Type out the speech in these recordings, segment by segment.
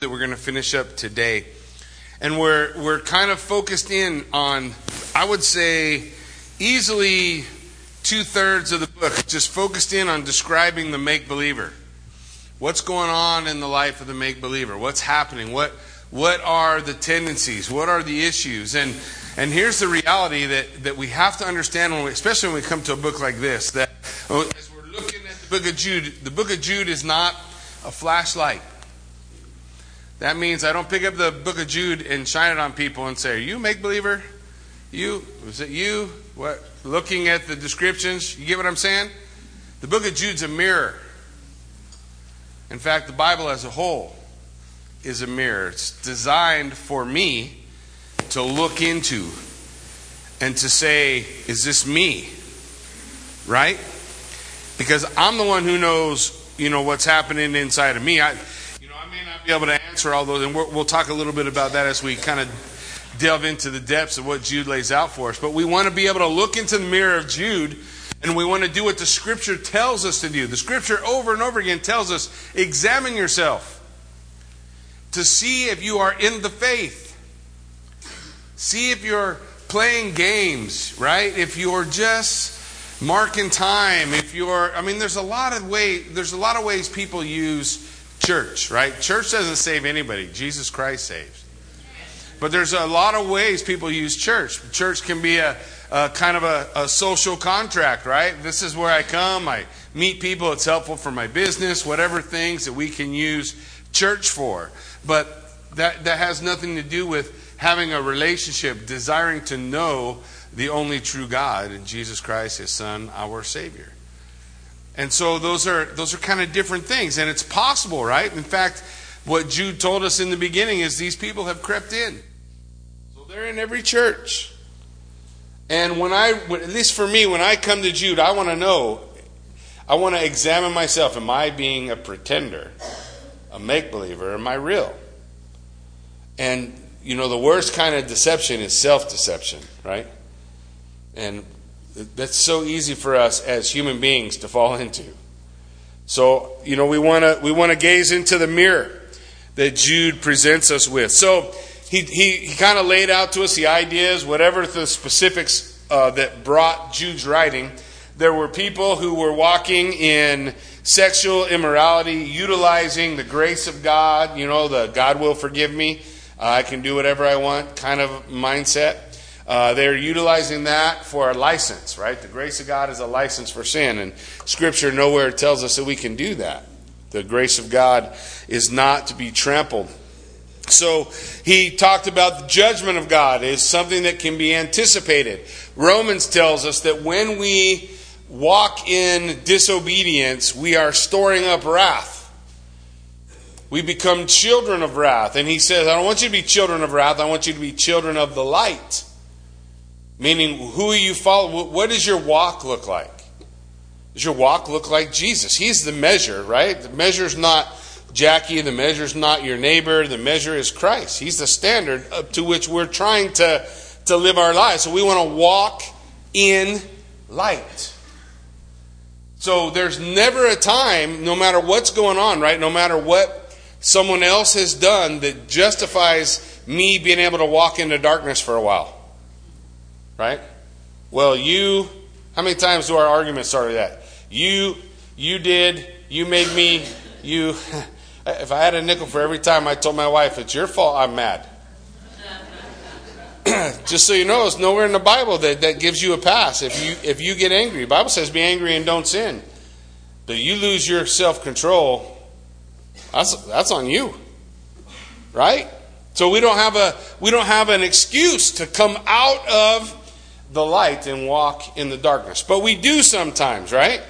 that we're going to finish up today. And we're, we're kind of focused in on, I would say, easily two thirds of the book, just focused in on describing the make believer. What's going on in the life of the make believer? What's happening? What, what are the tendencies? What are the issues? And, and here's the reality that, that we have to understand, when we, especially when we come to a book like this, that oh, as we're looking at the book of Jude, the book of Jude is not a flashlight. That means I don't pick up the book of Jude and shine it on people and say, Are you make believer? You? Was it you? What? Looking at the descriptions, you get what I'm saying? The book of Jude's a mirror. In fact, the Bible as a whole is a mirror. It's designed for me to look into and to say, Is this me? Right? Because I'm the one who knows, you know, what's happening inside of me. I, be able to answer all those, and we'll talk a little bit about that as we kind of delve into the depths of what Jude lays out for us. But we want to be able to look into the mirror of Jude, and we want to do what the Scripture tells us to do. The Scripture over and over again tells us examine yourself to see if you are in the faith. See if you're playing games, right? If you're just marking time, if you're I mean there's a lot of way there's a lot of ways people use church, right? Church doesn't save anybody, Jesus Christ saves. But there's a lot of ways people use church. Church can be a, a kind of a, a, social contract, right? This is where I come, I meet people, it's helpful for my business, whatever things that we can use church for. But that, that has nothing to do with having a relationship, desiring to know the only true God and Jesus Christ, His Son, our Savior. And so those are those are kind of different things, and it's possible, right? In fact, what Jude told us in the beginning is these people have crept in. So they're in every church. And when I, at least for me, when I come to Jude, I want to know, I want to examine myself. Am I being a pretender, a make believer? Am I real? And, you know, the worst kind of deception is self deception, right? And that's so easy for us as human beings to fall into. So, you know, we want to we want to gaze into the mirror that Jude presents us with. So, he he, he kind of laid out to us the ideas, whatever the specifics uh, that brought Jude's writing. There were people who were walking in sexual immorality, utilizing the grace of God. You know, the God will forgive me. Uh, I can do whatever I want kind of mindset. Uh, they're utilizing that for a license, right? The grace of God is a license for sin, and Scripture nowhere tells us that we can do that. The grace of God is not to be trampled. So he talked about the judgment of God is something that can be anticipated. Romans tells us that when we walk in disobedience, we are storing up wrath. We become children of wrath. And he says, I don't want you to be children of wrath, I want you to be children of the light. Meaning, who are you follow? What does your walk look like? Does your walk look like Jesus? He's the measure, right? The measure is not Jackie. The measure is not your neighbor. The measure is Christ. He's the standard up to which we're trying to, to live our lives. So we want to walk in light. So there's never a time, no matter what's going on, right? No matter what someone else has done that justifies me being able to walk into darkness for a while right? Well, you, how many times do our arguments start with that? You, you did, you made me, you. If I had a nickel for every time I told my wife it's your fault, I'm mad. Just so you know, it's nowhere in the Bible that, that gives you a pass if you if you get angry. The Bible says be angry and don't sin. But you lose your self control, that's that's on you. Right? So we don't have a we don't have an excuse to come out of the light and walk in the darkness. But we do sometimes, right?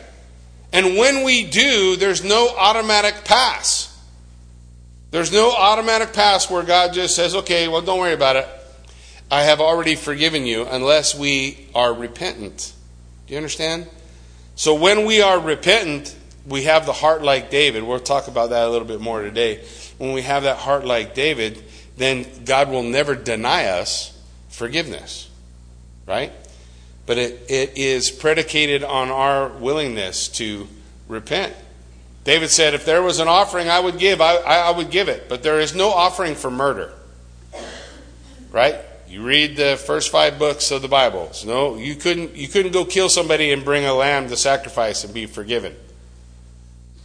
And when we do, there's no automatic pass. There's no automatic pass where God just says, okay, well, don't worry about it. I have already forgiven you unless we are repentant. Do you understand? So when we are repentant, we have the heart like David. We'll talk about that a little bit more today. When we have that heart like David, then God will never deny us forgiveness right? But it, it is predicated on our willingness to repent. David said, If there was an offering I would give, I, I would give it. But there is no offering for murder. Right? You read the first five books of the Bible. No, you couldn't, you couldn't go kill somebody and bring a lamb to sacrifice and be forgiven.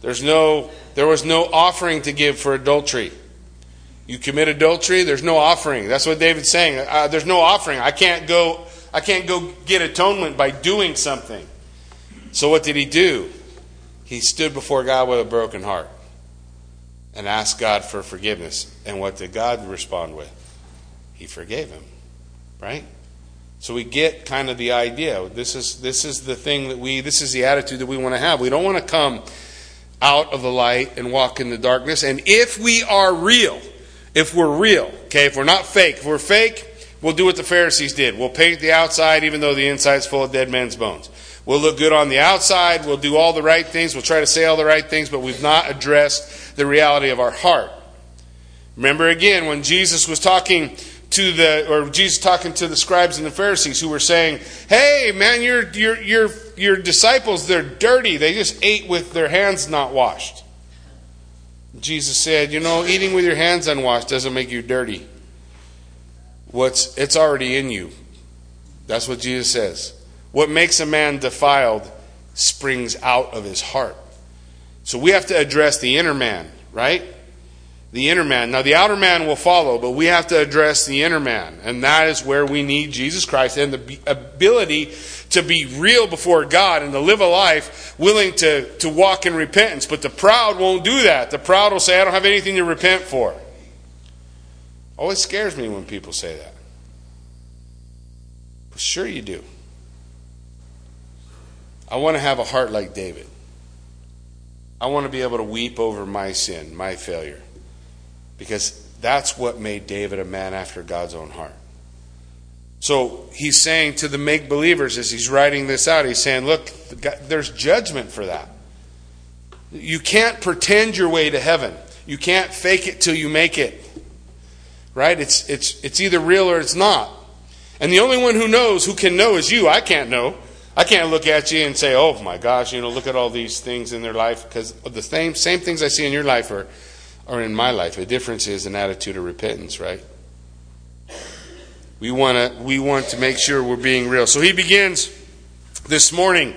There's no, there was no offering to give for adultery. You commit adultery, there's no offering. That's what David's saying. Uh, there's no offering. I can't go. I can't go get atonement by doing something. So what did he do? He stood before God with a broken heart and asked God for forgiveness. And what did God respond with? He forgave him. Right? So we get kind of the idea. This is this is the thing that we this is the attitude that we want to have. We don't want to come out of the light and walk in the darkness. And if we are real, if we're real, okay, if we're not fake, if we're fake, we'll do what the Pharisees did. We'll paint the outside even though the inside's full of dead men's bones. We'll look good on the outside, we'll do all the right things, we'll try to say all the right things, but we've not addressed the reality of our heart. Remember again when Jesus was talking to the or Jesus talking to the scribes and the Pharisees who were saying, "Hey, man, your your your your disciples they're dirty. They just ate with their hands not washed." Jesus said, "You know, eating with your hands unwashed doesn't make you dirty. What's it's already in you." That's what Jesus says. What makes a man defiled springs out of his heart. So we have to address the inner man, right? the inner man. Now, the outer man will follow, but we have to address the inner man. And that is where we need Jesus Christ and the ability to be real before God and to live a life willing to, to walk in repentance. But the proud won't do that. The proud will say, I don't have anything to repent for. Always scares me when people say that. Sure, you do. I want to have a heart like David. I want to be able to weep over my sin, my failure because that's what made David a man after God's own heart. So he's saying to the make believers as he's writing this out, he's saying, look, there's judgment for that. You can't pretend your way to heaven. You can't fake it till you make it. Right? It's, it's, it's either real or it's not. And the only one who knows, who can know, is you. I can't know. I can't look at you and say, oh my gosh, you know, look at all these things in their life. Because the same, same things I see in your life are or in my life. The difference is an attitude of repentance, right? We want to we want to make sure we're being real. So he begins this morning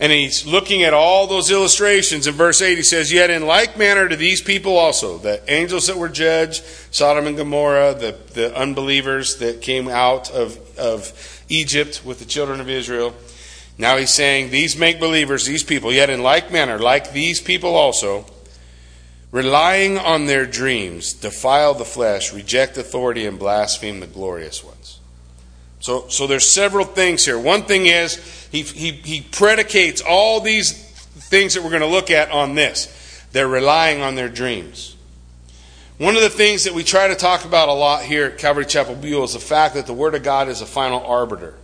and he's looking at all those illustrations. In verse 8, he says, Yet in like manner to these people also, the angels that were judged, Sodom and Gomorrah, the, the unbelievers that came out of, of Egypt with the children of Israel. Now he's saying, These make believers, these people, yet in like manner, like these people also, relying on their dreams, defile the flesh, reject authority, and blaspheme the glorious ones. So, so there's several things here. One thing is he, he, he predicates all these things that we're going to look at on this. They're relying on their dreams. One of the things that we try to talk about a lot here at Calvary Chapel Buell is the fact that the Word of God is a final arbiter.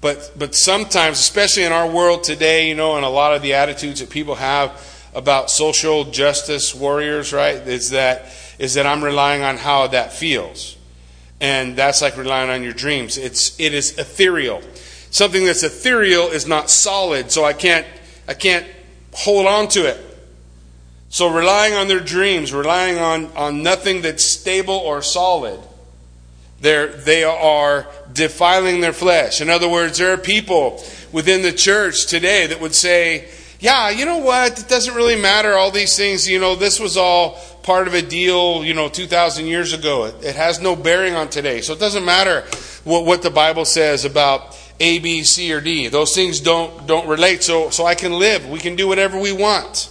But, but sometimes, especially in our world today, you know, and a lot of the attitudes that people have, about social justice warriors, right, is that is that I'm relying on how that feels. And that's like relying on your dreams. It's it is ethereal. Something that's ethereal is not solid, so I can't I can't hold on to it. So relying on their dreams, relying on, on nothing that's stable or solid, they're, they are defiling their flesh. In other words, there are people within the church today that would say, yeah, you know what? It doesn't really matter. All these things, you know, this was all part of a deal, you know, 2,000 years ago. It, it has no bearing on today. So it doesn't matter what, what the Bible says about A, B, C, or D. Those things don't, don't relate. So, so I can live. We can do whatever we want.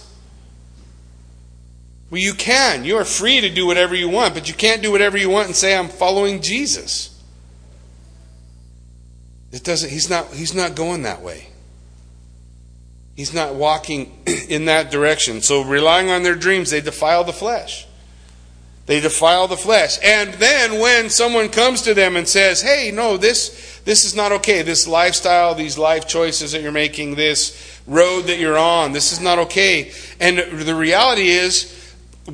Well, you can. You are free to do whatever you want, but you can't do whatever you want and say, I'm following Jesus. It doesn't, he's not, he's not going that way. He's not walking in that direction. So, relying on their dreams, they defile the flesh. They defile the flesh. And then when someone comes to them and says, hey, no, this, this is not okay. This lifestyle, these life choices that you're making, this road that you're on, this is not okay. And the reality is,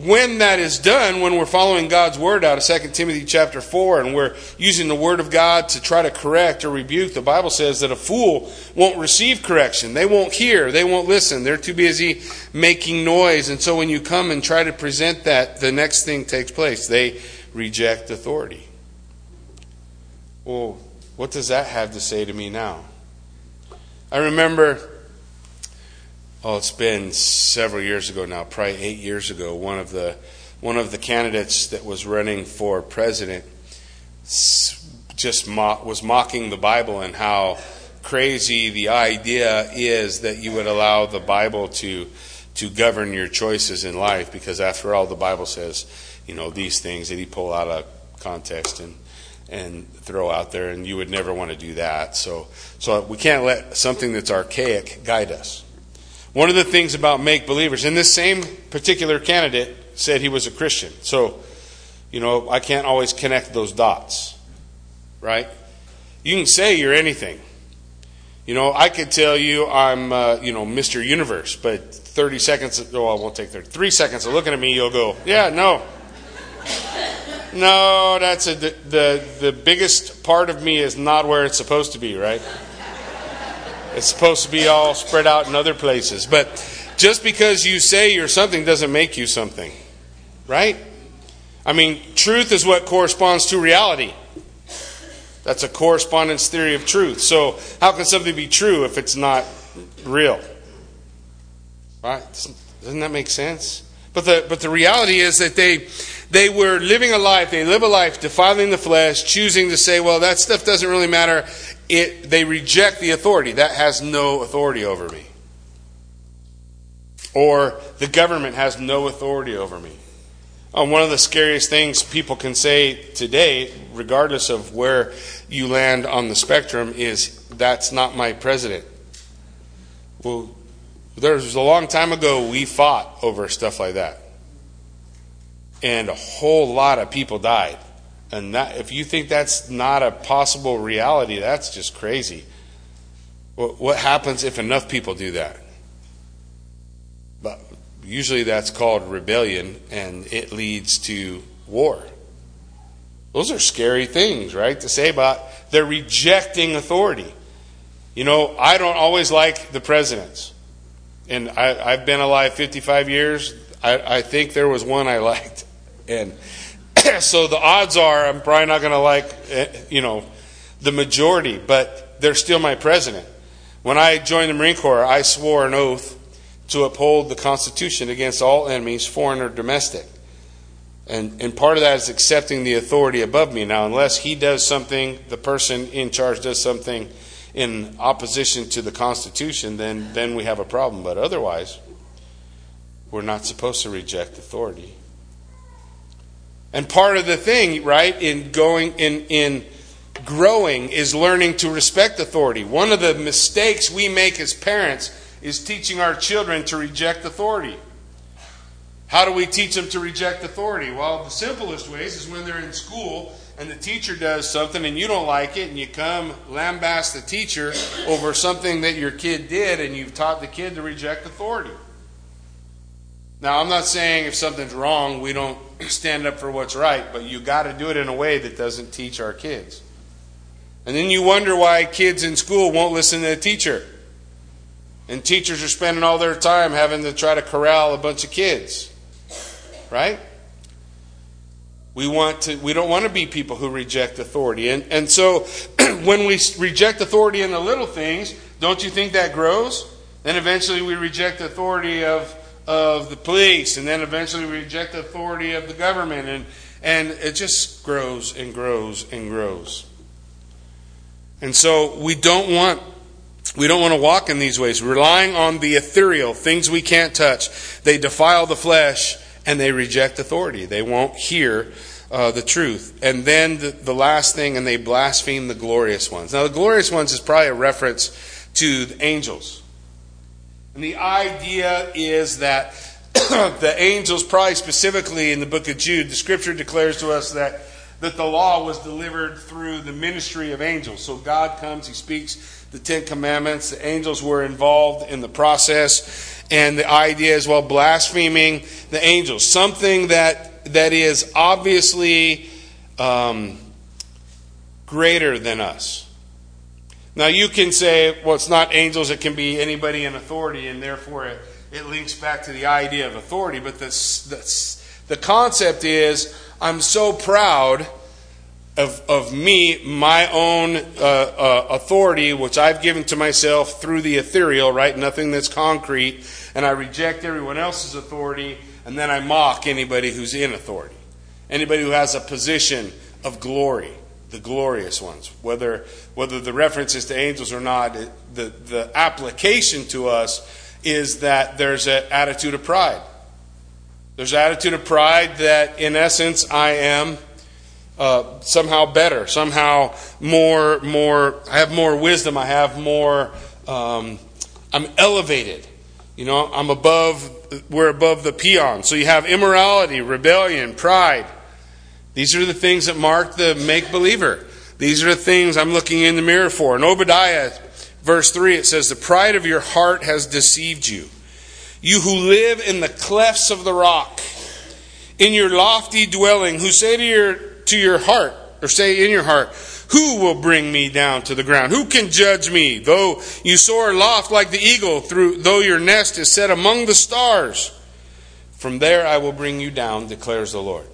when that is done, when we're following God's word out of 2 Timothy chapter 4 and we're using the word of God to try to correct or rebuke, the Bible says that a fool won't receive correction. They won't hear, they won't listen. They're too busy making noise. And so when you come and try to present that, the next thing takes place. They reject authority. Well, what does that have to say to me now? I remember oh, it's been several years ago now, probably eight years ago, one of the one of the candidates that was running for president just mock, was mocking the Bible and how crazy the idea is that you would allow the Bible to to govern your choices in life because after all the Bible says, you know, these things that he pull out of context and and throw out there and you would never want to do that. So so we can't let something that's archaic guide us. One of the things about make believers, and this same particular candidate said he was a Christian. So, you know, I can't always connect those dots, right? You can say you're anything. You know, I could tell you I'm, uh, you know, Mr. Universe, but 30 seconds, oh, I won't take 30, three seconds of looking at me, you'll go, yeah, no. No, that's a, the, the, the biggest part of me is not where it's supposed to be, right? It's supposed to be all spread out in other places. But just because you say you're something doesn't make you something, right? I mean, truth is what corresponds to reality. That's a correspondence theory of truth. So, how can something be true if it's not real? Right? Doesn't that make sense? But the, but the reality is that they, they were living a life, they live a life defiling the flesh, choosing to say, well, that stuff doesn't really matter it, they reject the authority. That has no authority over me. Or the government has no authority over me. Um, one of the scariest things people can say today, regardless of where you land on the spectrum, is that's not my president. Well, there was a long time ago we fought over stuff like that. And a whole lot of people died. And that, if you think that's not a possible reality, that's just crazy. What happens if enough people do that? But usually that's called rebellion, and it leads to war. Those are scary things, right? To say about they're rejecting authority. You know, I don't always like the presidents, and I, have been alive 55 years. I, I think there was one I liked, and so the odds are I'm probably not going to like, eh, you know, the majority, but they're still my president. When I joined the Marine Corps, I swore an oath to uphold the Constitution against all enemies, foreign or domestic. And, and part of that is accepting the authority above me. Now, unless he does something, the person in charge does something in opposition to the Constitution, then, then we have a problem. But otherwise, we're not supposed to reject authority. And part of the thing, right, in going in in growing is learning to respect authority. One of the mistakes we make as parents is teaching our children to reject authority. How do we teach them to reject authority? Well, the simplest ways is when they're in school and the teacher does something and you don't like it and you come lambast the teacher over something that your kid did and you've taught the kid to reject authority. Now, I'm not saying if something's wrong, we don't stand up for what's right, but you got to do it in a way that doesn't teach our kids. And then you wonder why kids in school won't listen to the teacher. And teachers are spending all their time having to try to corral a bunch of kids. Right? We want to we don't want to be people who reject authority. And and so when we reject authority in the little things, don't you think that grows? Then eventually we reject authority of of the police, and then eventually reject the authority of the government, and, and it just grows and grows and grows. And so we don't want we don't want to walk in these ways, relying on the ethereal, things we can't touch. They defile the flesh and they reject authority. They won't hear uh, the truth. And then the, the last thing, and they blaspheme the glorious ones. Now, the glorious ones is probably a reference to the angels. And the idea is that the angels, probably specifically in the book of Jude, the scripture declares to us that, that the law was delivered through the ministry of angels. So God comes, He speaks the Ten Commandments. The angels were involved in the process. and the idea is well blaspheming the angels, something that that is obviously um, greater than us. Now you can say, well, it's not angels; it can be anybody in authority, and therefore it, it links back to the idea of authority. But the the, the concept is, I'm so proud of, of me, my own uh, uh, authority, which I've given to myself through the ethereal, right? Nothing that's concrete. And I reject everyone else's authority, and then I mock anybody who's in authority. Anybody who has a position of glory, the glorious ones. Whether, whether the reference is to angels or not, it, the, the application to us is that there's an attitude of pride. There's an attitude of pride that, in essence, I am uh, somehow better, somehow more, more. I have more wisdom. I have more. Um, I'm elevated. You know, I'm above. We're above the peon. So you have immorality, rebellion, pride. These are the things that mark the make believer. These are the things I'm looking in the mirror for. In Obadiah, verse 3, it says, The pride of your heart has deceived you. You who live in the clefts of the rock, in your lofty dwelling, who say to your to your heart, or say in your heart, Who will bring me down to the ground? Who can judge me? Though you soar aloft like the eagle, through, though your nest is set among the stars, from there I will bring you down, declares the Lord.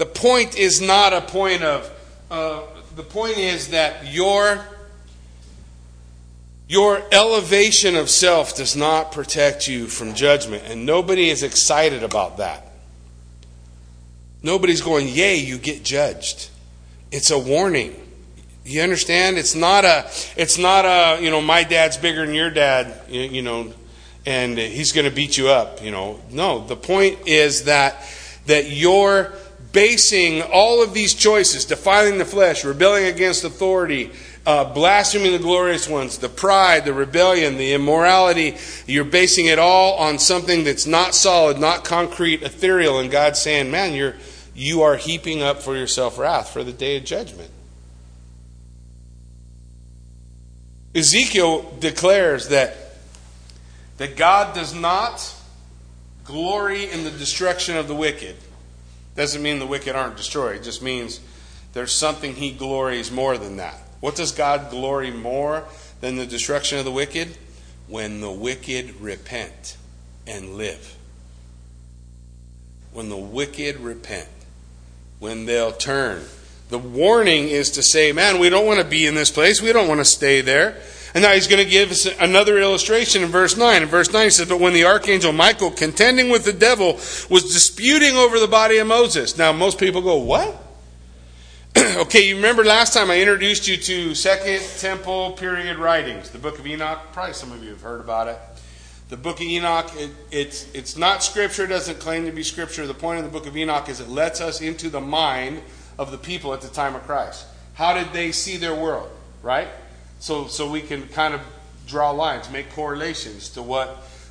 The point is not a point of, uh, the point is that your, your elevation of self does not protect you from judgment, and nobody is excited about that. Nobody's going, Yay, you get judged. It's a warning. You understand? It's not a, it's not a, you know, my dad's bigger than your dad, you know, and he's going to beat you up, you know. No, the point is that, that you're basing all of these choices, defiling the flesh, rebelling against authority, uh, blaspheming the glorious ones, the pride, the rebellion, the immorality, you're basing it all on something that's not solid, not concrete, ethereal, and God's saying, man, you're, you are heaping up for yourself wrath for the day of judgment. Ezekiel declares that, that God does not glory in the destruction of the wicked. Doesn't mean the wicked aren't destroyed, it just means there's something he glories more than that. What does God glory more than the destruction of the wicked? When the wicked repent and live. When the wicked repent when they'll turn. The warning is to say, man, we don't want to be in this place. We don't want to stay there. And now he's going to give us another illustration in verse 9. In verse 9 he says, But when the archangel Michael, contending with the devil, was disputing over the body of Moses. Now, most people go, What? okay, you remember last time I introduced you to Second Temple period writings, the book of Enoch? Probably some of you have heard about it. The book of Enoch, it, it's, it's not scripture, it doesn't claim to be scripture. The point of the book of Enoch is it lets us into the mind of the people at the time of Christ. How did they see their world, right? So, so we can kind of draw lines, make correlations to what,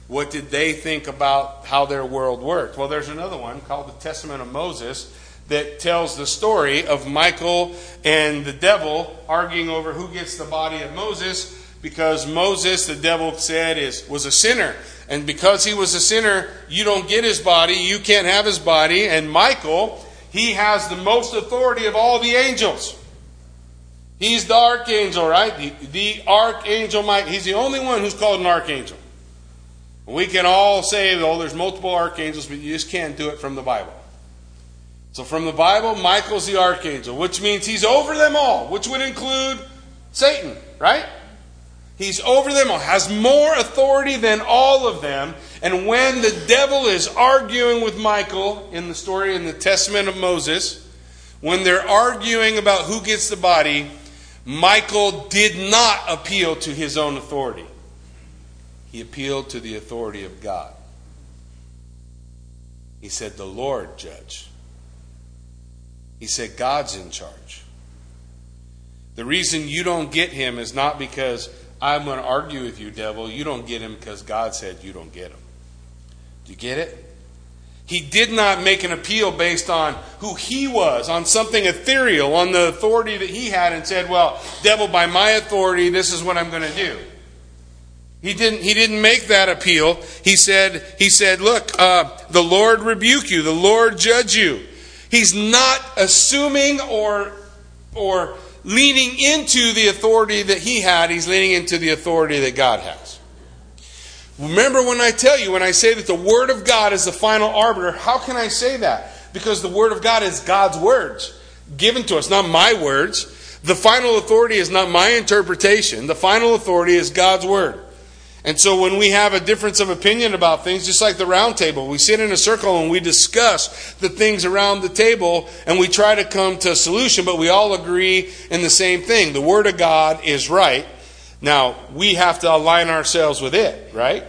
what did they think about how their world worked. Well, there's another one called the Testament of Moses that tells the story of Michael and the devil arguing over who gets the body of Moses because Moses, the devil said, is, was a sinner. And because he was a sinner, you don't get his body, you can't have his body. And Michael, he has the most authority of all the angels. He's the archangel, right? The, the archangel Michael. He's the only one who's called an archangel. We can all say, oh, there's multiple archangels, but you just can't do it from the Bible. So from the Bible, Michael's the archangel, which means he's over them all, which would include Satan, right? He's over them all, has more authority than all of them. And when the devil is arguing with Michael in the story in the Testament of Moses, when they're arguing about who gets the body, Michael did not appeal to his own authority. He appealed to the authority of God. He said, The Lord judge. He said, God's in charge. The reason you don't get him is not because I'm going to argue with you, devil. You don't get him because God said you don't get him. Do you get it? He did not make an appeal based on who he was, on something ethereal, on the authority that he had, and said, Well, devil, by my authority, this is what I'm going to do. He didn't, he didn't make that appeal. He said, he said Look, uh, the Lord rebuke you, the Lord judge you. He's not assuming or, or leaning into the authority that he had, he's leaning into the authority that God has. Remember when I tell you, when I say that the Word of God is the final arbiter, how can I say that? Because the Word of God is God's words given to us, not my words. The final authority is not my interpretation. The final authority is God's Word. And so when we have a difference of opinion about things, just like the round table, we sit in a circle and we discuss the things around the table and we try to come to a solution, but we all agree in the same thing. The Word of God is right. Now, we have to align ourselves with it, right?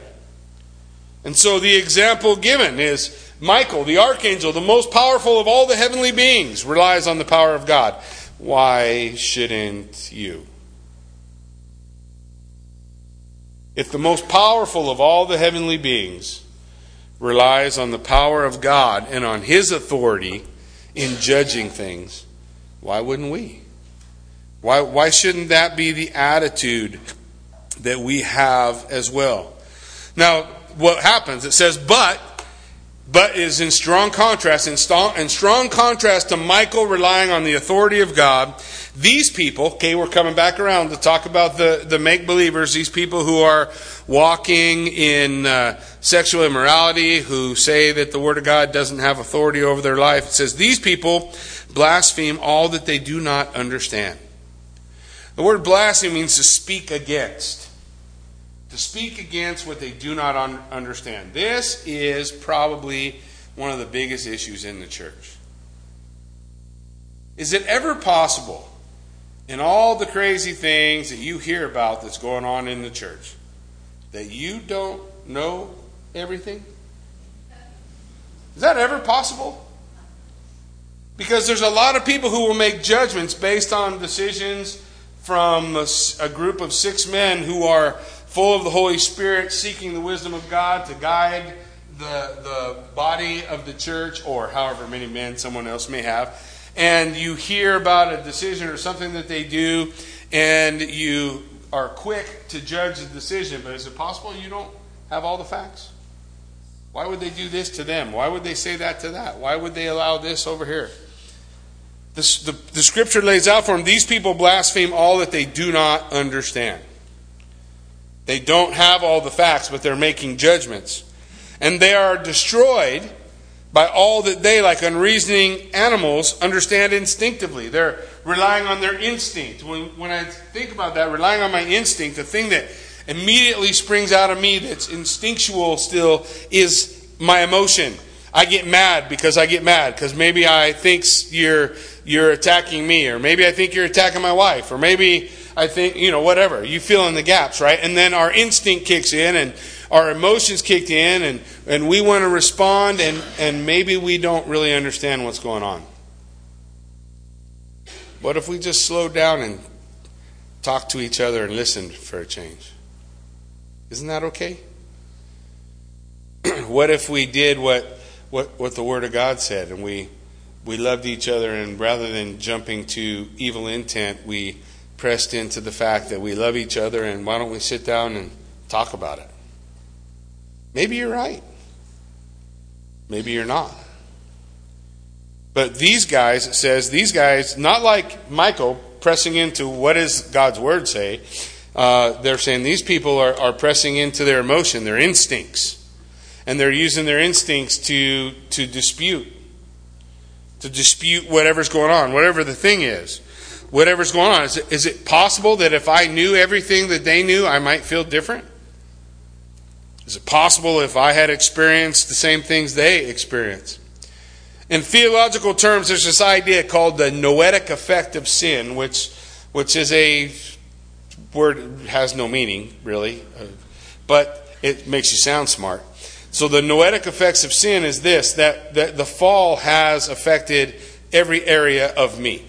And so the example given is Michael, the archangel, the most powerful of all the heavenly beings, relies on the power of God. Why shouldn't you? If the most powerful of all the heavenly beings relies on the power of God and on His authority in judging things, why wouldn't we? Why, why shouldn't that be the attitude that we have as well? Now, what happens? It says, but, but is in strong contrast, in strong, in strong contrast to Michael relying on the authority of God. These people, okay, we're coming back around to talk about the, the make believers, these people who are walking in uh, sexual immorality, who say that the Word of God doesn't have authority over their life. It says, these people blaspheme all that they do not understand. The word blaspheme means to speak against. To speak against what they do not un- understand. This is probably one of the biggest issues in the church. Is it ever possible, in all the crazy things that you hear about that's going on in the church, that you don't know everything? Is that ever possible? Because there's a lot of people who will make judgments based on decisions from a, a group of six men who are full of the Holy Spirit, seeking the wisdom of God to guide the, the body of the church, or however many men someone else may have. And you hear about a decision or something that they do, and you are quick to judge the decision. But is it possible you don't have all the facts? Why would they do this to them? Why would they say that to that? Why would they allow this over here? The, the scripture lays out for them these people blaspheme all that they do not understand. They don't have all the facts, but they're making judgments. And they are destroyed by all that they, like unreasoning animals, understand instinctively. They're relying on their instinct. When, when I think about that, relying on my instinct, the thing that immediately springs out of me that's instinctual still is my emotion. I get mad because I get mad because maybe I think you're you're attacking me, or maybe I think you're attacking my wife, or maybe I think, you know, whatever. You fill in the gaps, right? And then our instinct kicks in and our emotions kicked in and, and we want to respond and, and maybe we don't really understand what's going on. What if we just slow down and talk to each other and listen for a change? Isn't that okay? what if we did what, what, what the Word of God said and we we loved each other, and rather than jumping to evil intent, we pressed into the fact that we love each other, and why don't we sit down and talk about it? Maybe you're right. Maybe you're not. But these guys, it says, these guys, not like Michael pressing into what does God's word say, uh, they're saying these people are, are pressing into their emotion, their instincts. And they're using their instincts to, to dispute to dispute whatever's going on, whatever the thing is, whatever's going on. Is it, is it possible that if I knew everything that they knew, I might feel different? Is it possible if I had experienced the same things they experienced? In theological terms, there's this idea called the noetic effect of sin, which, which is a word has no meaning, really, but it makes you sound smart. So the noetic effects of sin is this that, that the fall has affected every area of me.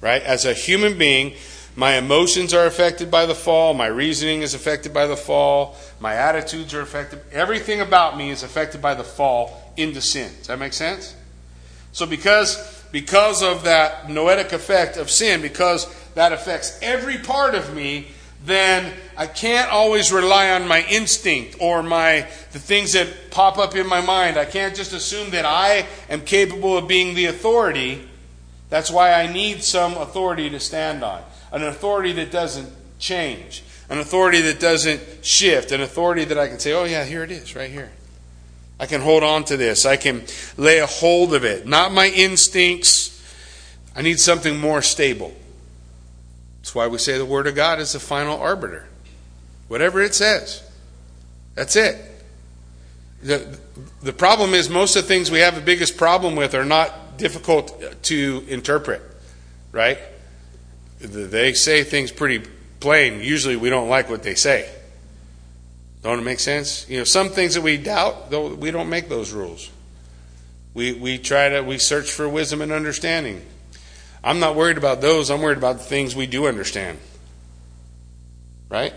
Right? As a human being, my emotions are affected by the fall, my reasoning is affected by the fall, my attitudes are affected. Everything about me is affected by the fall into sin. Does that make sense? So because because of that noetic effect of sin, because that affects every part of me, then I can't always rely on my instinct or my the things that pop up in my mind. I can't just assume that I am capable of being the authority. That's why I need some authority to stand on. An authority that doesn't change. An authority that doesn't shift. An authority that I can say, oh, yeah, here it is, right here. I can hold on to this. I can lay a hold of it. Not my instincts. I need something more stable. That's why we say the Word of God is the final arbiter. Whatever it says, that's it. The, the problem is, most of the things we have the biggest problem with are not difficult to interpret, right? They say things pretty plain. Usually we don't like what they say. Don't it make sense? You know, some things that we doubt, though we don't make those rules. We we try to we search for wisdom and understanding. I'm not worried about those. I'm worried about the things we do understand. Right?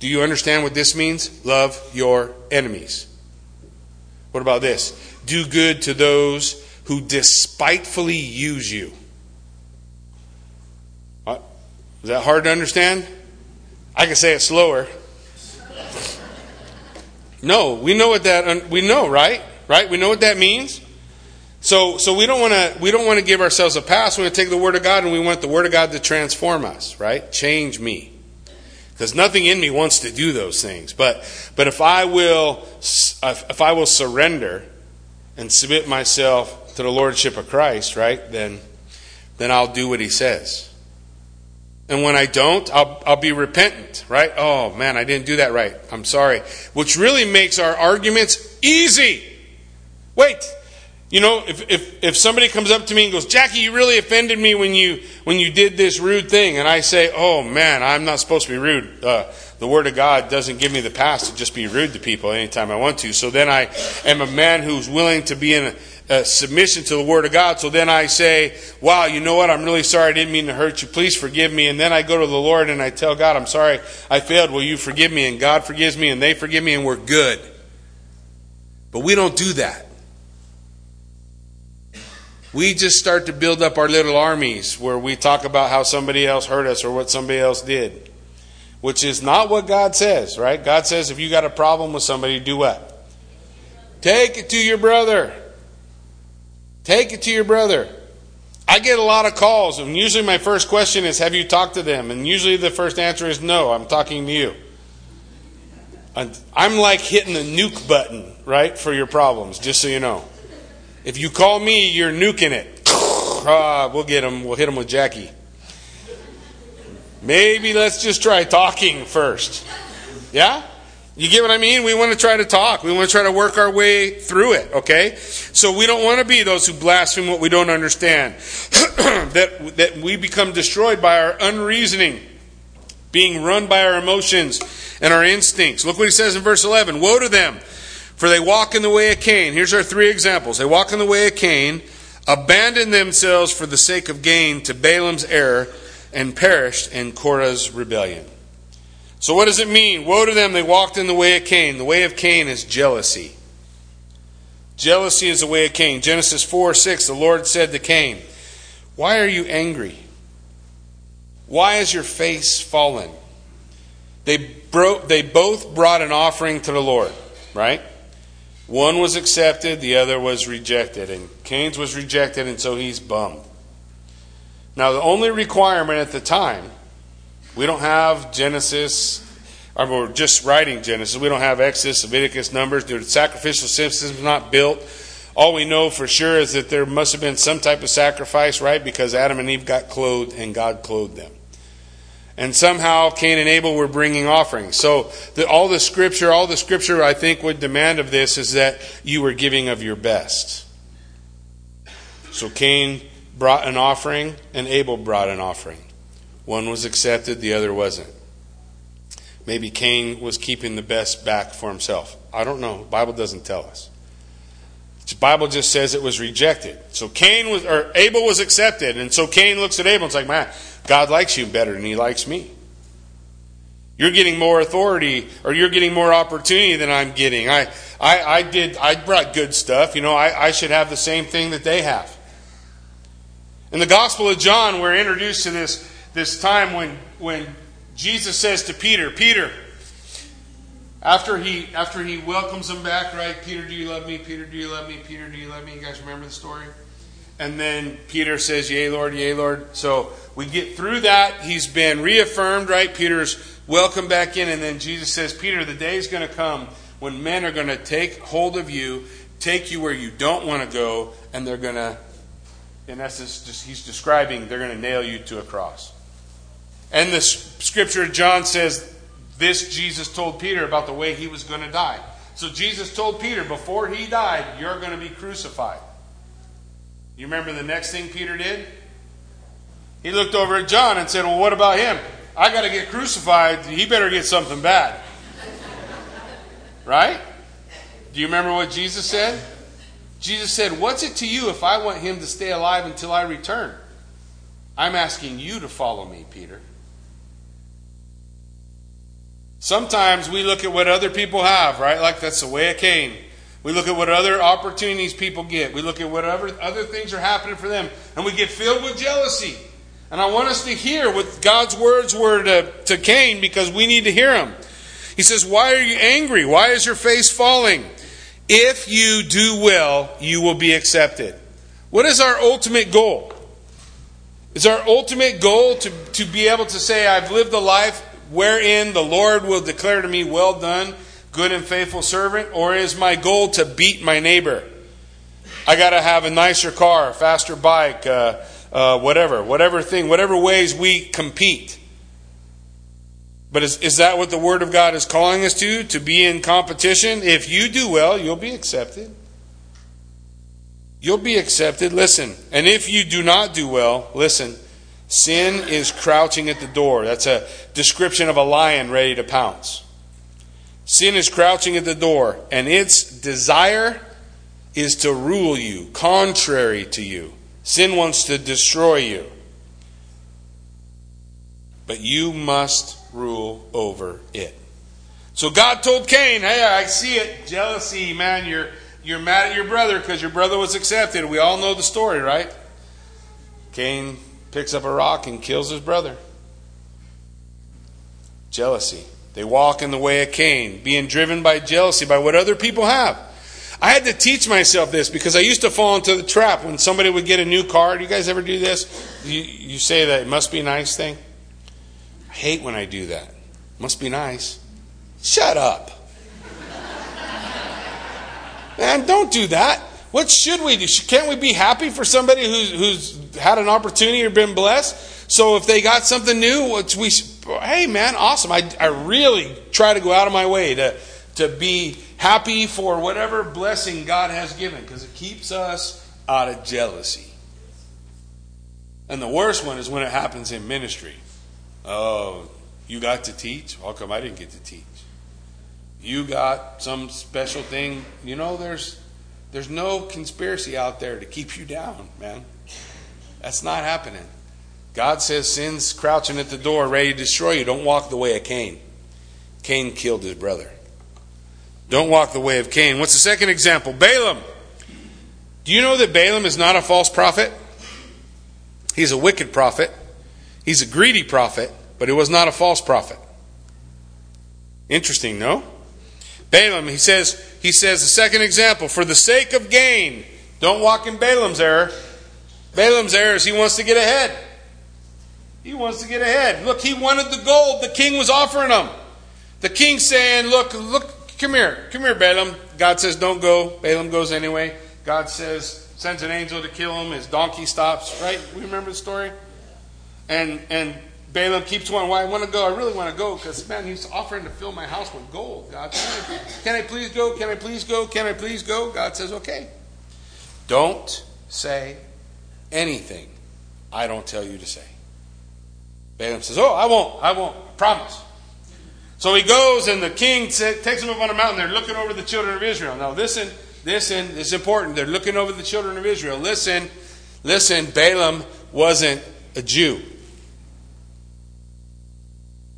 Do you understand what this means? Love your enemies. What about this? Do good to those who despitefully use you. What? Is that hard to understand? I can say it slower. No, we know what that we know, right? Right? We know what that means. So so we don't want to we don't want to give ourselves a pass. We want to take the word of God and we want the word of God to transform us, right? Change me. Because nothing in me wants to do those things. But but if I will if I will surrender and submit myself to the lordship of Christ, right? Then then I'll do what he says. And when I don't, I'll, I'll be repentant, right? Oh man, I didn't do that right. I'm sorry. Which really makes our arguments easy. Wait, you know, if, if, if somebody comes up to me and goes, Jackie, you really offended me when you, when you did this rude thing, and I say, oh man, I'm not supposed to be rude. Uh, the Word of God doesn't give me the pass to just be rude to people anytime I want to. So then I am a man who's willing to be in a, uh, submission to the Word of God. So then I say, Wow, you know what? I'm really sorry. I didn't mean to hurt you. Please forgive me. And then I go to the Lord and I tell God, I'm sorry. I failed. Will you forgive me? And God forgives me and they forgive me and we're good. But we don't do that. We just start to build up our little armies where we talk about how somebody else hurt us or what somebody else did, which is not what God says, right? God says if you got a problem with somebody, do what? Take it to your brother. Take it to your brother. I get a lot of calls, and usually my first question is, Have you talked to them? And usually the first answer is, No, I'm talking to you. I'm like hitting the nuke button, right, for your problems, just so you know. If you call me, you're nuking it. Ah, we'll get them. We'll hit them with Jackie. Maybe let's just try talking first. Yeah? You get what I mean? We want to try to talk. We want to try to work our way through it, okay? So we don't want to be those who blaspheme what we don't understand. that, that we become destroyed by our unreasoning, being run by our emotions and our instincts. Look what he says in verse 11 Woe to them, for they walk in the way of Cain. Here's our three examples. They walk in the way of Cain, abandon themselves for the sake of gain to Balaam's error, and perished in Korah's rebellion. So, what does it mean? Woe to them, they walked in the way of Cain. The way of Cain is jealousy. Jealousy is the way of Cain. Genesis 4 6, the Lord said to Cain, Why are you angry? Why is your face fallen? They, broke, they both brought an offering to the Lord, right? One was accepted, the other was rejected. And Cain's was rejected, and so he's bummed. Now, the only requirement at the time we don't have Genesis, or we're just writing Genesis. We don't have Exodus, Leviticus, Numbers. The sacrificial system is not built. All we know for sure is that there must have been some type of sacrifice, right? Because Adam and Eve got clothed and God clothed them. And somehow Cain and Abel were bringing offerings. So the, all the scripture, all the scripture I think would demand of this is that you were giving of your best. So Cain brought an offering and Abel brought an offering. One was accepted, the other wasn't. Maybe Cain was keeping the best back for himself. I don't know. The Bible doesn't tell us. The Bible just says it was rejected. So Cain was or Abel was accepted, and so Cain looks at Abel and it's like, man, God likes you better than he likes me. You're getting more authority or you're getting more opportunity than I'm getting. I, I, I did I brought good stuff. You know, I, I should have the same thing that they have. In the Gospel of John, we're introduced to this this time when, when Jesus says to Peter, Peter, after he after he welcomes him back, right? Peter, do you love me? Peter, do you love me? Peter, do you love me? You guys remember the story? And then Peter says, Yea, Lord, yea, Lord. So we get through that. He's been reaffirmed, right? Peter's welcome back in. And then Jesus says, Peter, the day is going to come when men are going to take hold of you, take you where you don't want to go, and they're going to, in essence, just, he's describing, they're going to nail you to a cross. And the scripture, John says, this Jesus told Peter about the way he was going to die. So Jesus told Peter, before he died, you're going to be crucified. You remember the next thing Peter did? He looked over at John and said, Well, what about him? I got to get crucified. He better get something bad. right? Do you remember what Jesus said? Jesus said, What's it to you if I want him to stay alive until I return? I'm asking you to follow me, Peter. Sometimes we look at what other people have, right? Like that's the way it Cain. We look at what other opportunities people get. We look at whatever other things are happening for them. And we get filled with jealousy. And I want us to hear what God's words were to, to Cain because we need to hear them. He says, Why are you angry? Why is your face falling? If you do well, you will be accepted. What is our ultimate goal? Is our ultimate goal to, to be able to say, I've lived a life wherein the Lord will declare to me, Well done, good and faithful servant? Or is my goal to beat my neighbor? I got to have a nicer car, faster bike, uh, uh, whatever, whatever thing, whatever ways we compete. But is, is that what the Word of God is calling us to? To be in competition? If you do well, you'll be accepted. You'll be accepted. Listen. And if you do not do well, listen. Sin is crouching at the door. That's a description of a lion ready to pounce. Sin is crouching at the door, and its desire is to rule you, contrary to you. Sin wants to destroy you. But you must rule over it. So God told Cain, Hey, I see it. Jealousy, man. You're, you're mad at your brother because your brother was accepted. We all know the story, right? Cain picks up a rock and kills his brother. Jealousy. They walk in the way of Cain, being driven by jealousy, by what other people have. I had to teach myself this because I used to fall into the trap when somebody would get a new car. Do you guys ever do this? You, you say that it must be nice thing. I hate when I do that. Must be nice. Shut up. Man, don't do that. What should we do? Can't we be happy for somebody who's, who's had an opportunity or been blessed? So if they got something new, we hey man, awesome. I, I really try to go out of my way to, to be happy for whatever blessing God has given because it keeps us out of jealousy. And the worst one is when it happens in ministry. Oh, you got to teach? How come I didn't get to teach? You got some special thing. You know, there's there's no conspiracy out there to keep you down, man. That's not happening. God says sin's crouching at the door, ready to destroy you. Don't walk the way of Cain. Cain killed his brother. Don't walk the way of Cain. What's the second example? Balaam. Do you know that Balaam is not a false prophet? He's a wicked prophet. He's a greedy prophet, but he was not a false prophet. Interesting, no? Balaam, he says, he says the second example, for the sake of gain, don't walk in Balaam's error. Balaam's error is he wants to get ahead. He wants to get ahead. Look, he wanted the gold the king was offering him. The king saying, Look, look, come here, come here, Balaam. God says, Don't go. Balaam goes anyway. God says, sends an angel to kill him. His donkey stops, right? We remember the story? And and Balaam keeps wanting, well, I want to go. I really want to go because, man, he's offering to fill my house with gold. God, I, can I please go? Can I please go? Can I please go? God says, okay. Don't say anything I don't tell you to say. Balaam says, Oh, I won't, I won't, I promise. So he goes, and the king takes him up on a mountain. They're looking over the children of Israel. Now, listen, listen, this is important. They're looking over the children of Israel. Listen, listen, Balaam wasn't a Jew.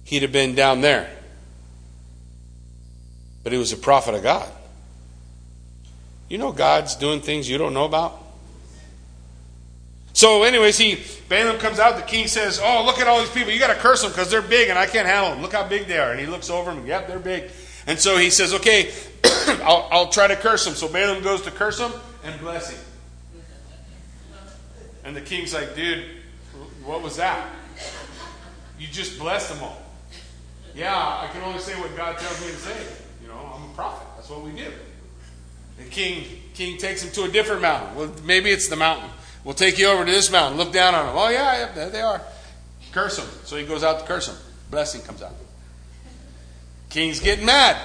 He'd have been down there. But he was a prophet of God. You know God's doing things you don't know about? So, anyways, he Balaam comes out. The king says, Oh, look at all these people. You got to curse them because they're big and I can't handle them. Look how big they are. And he looks over them. Yep, they're big. And so he says, Okay, I'll, I'll try to curse them. So Balaam goes to curse them and bless him. And the king's like, Dude, what was that? You just blessed them all. Yeah, I can only say what God tells me to say. You know, I'm a prophet. That's what we do. The king, king takes him to a different mountain. Well, maybe it's the mountain. We'll take you over to this mountain. Look down on them. Oh, yeah, yeah there they are. Curse them. So he goes out to curse them. Blessing comes out. King's getting mad.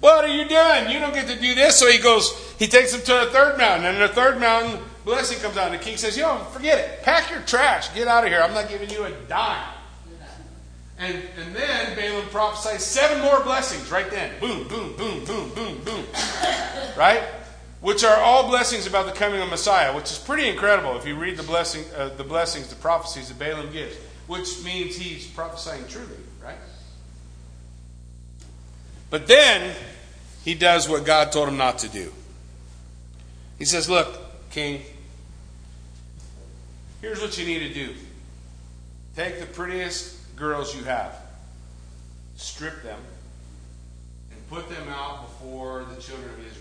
What are you doing? You don't get to do this. So he goes, he takes him to a third mountain. And the third mountain, blessing comes out. And the king says, Yo, forget it. Pack your trash. Get out of here. I'm not giving you a dime. And, and then Balaam prophesies seven more blessings right then. Boom, boom, boom, boom, boom, boom. right? Which are all blessings about the coming of Messiah, which is pretty incredible if you read the, blessing, uh, the blessings, the prophecies that Balaam gives, which means he's prophesying truly, right? But then he does what God told him not to do. He says, Look, king, here's what you need to do take the prettiest girls you have, strip them, and put them out before the children of Israel.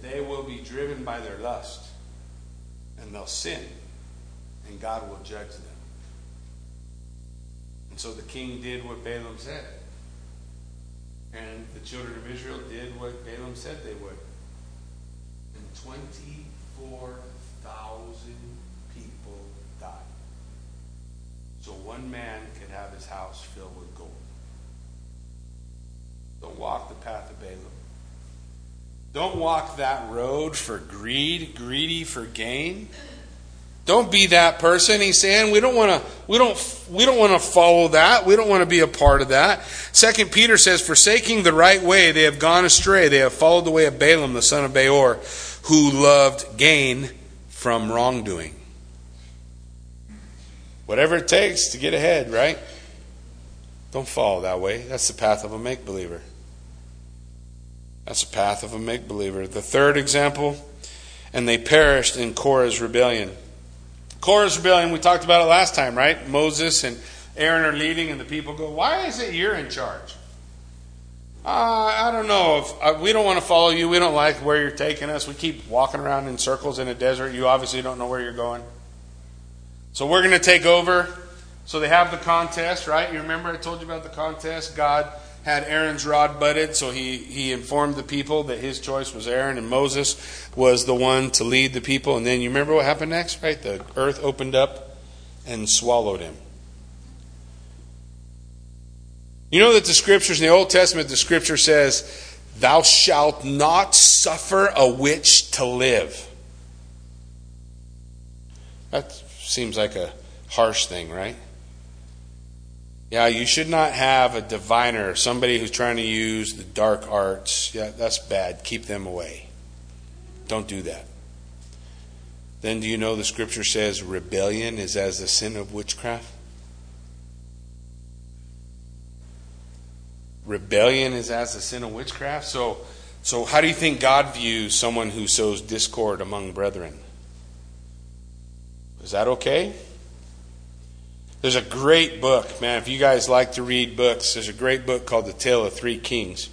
They will be driven by their lust, and they'll sin, and God will judge them. And so the king did what Balaam said. And the children of Israel did what Balaam said they would. And 24,000 people died. so one man could have his house filled with gold. Don't walk the path of Balaam. Don't walk that road for greed, greedy for gain. Don't be that person. He's saying we don't want to we don't we don't want to follow that. We don't want to be a part of that. Second Peter says, forsaking the right way, they have gone astray. They have followed the way of Balaam, the son of Beor, who loved gain from wrongdoing. Whatever it takes to get ahead, right? Don't follow that way. That's the path of a make believer. That's the path of a make believer. The third example, and they perished in Korah's rebellion. Korah's rebellion, we talked about it last time, right? Moses and Aaron are leading, and the people go, Why is it you're in charge? Uh, I don't know. If uh, We don't want to follow you. We don't like where you're taking us. We keep walking around in circles in a desert. You obviously don't know where you're going. So we're going to take over. So they have the contest, right? You remember I told you about the contest? God had Aaron's rod budded, so he, he informed the people that his choice was Aaron, and Moses was the one to lead the people. And then you remember what happened next, right? The earth opened up and swallowed him. You know that the scriptures in the Old Testament, the scripture says, Thou shalt not suffer a witch to live. That seems like a harsh thing, right? Yeah, you should not have a diviner, somebody who's trying to use the dark arts. Yeah, that's bad. Keep them away. Don't do that. Then do you know the scripture says rebellion is as the sin of witchcraft? Rebellion is as the sin of witchcraft. So, so how do you think God views someone who sows discord among brethren? Is that okay? There's a great book, man. If you guys like to read books, there's a great book called The Tale of Three Kings,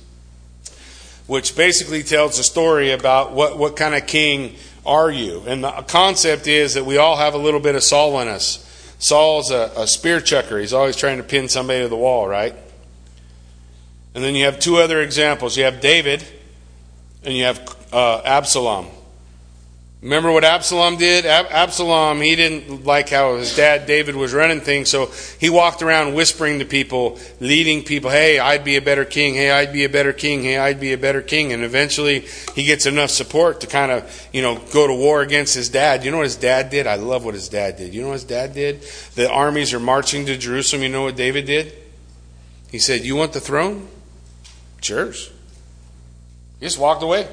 which basically tells a story about what, what kind of king are you. And the concept is that we all have a little bit of Saul in us. Saul's a, a spear chucker, he's always trying to pin somebody to the wall, right? And then you have two other examples you have David, and you have uh, Absalom. Remember what Absalom did? Ab- Absalom, he didn't like how his dad David was running things, so he walked around whispering to people, leading people, hey, I'd be a better king, hey, I'd be a better king, hey, I'd be a better king. And eventually he gets enough support to kind of, you know, go to war against his dad. You know what his dad did? I love what his dad did. You know what his dad did? The armies are marching to Jerusalem. You know what David did? He said, You want the throne? Cheers. He just walked away.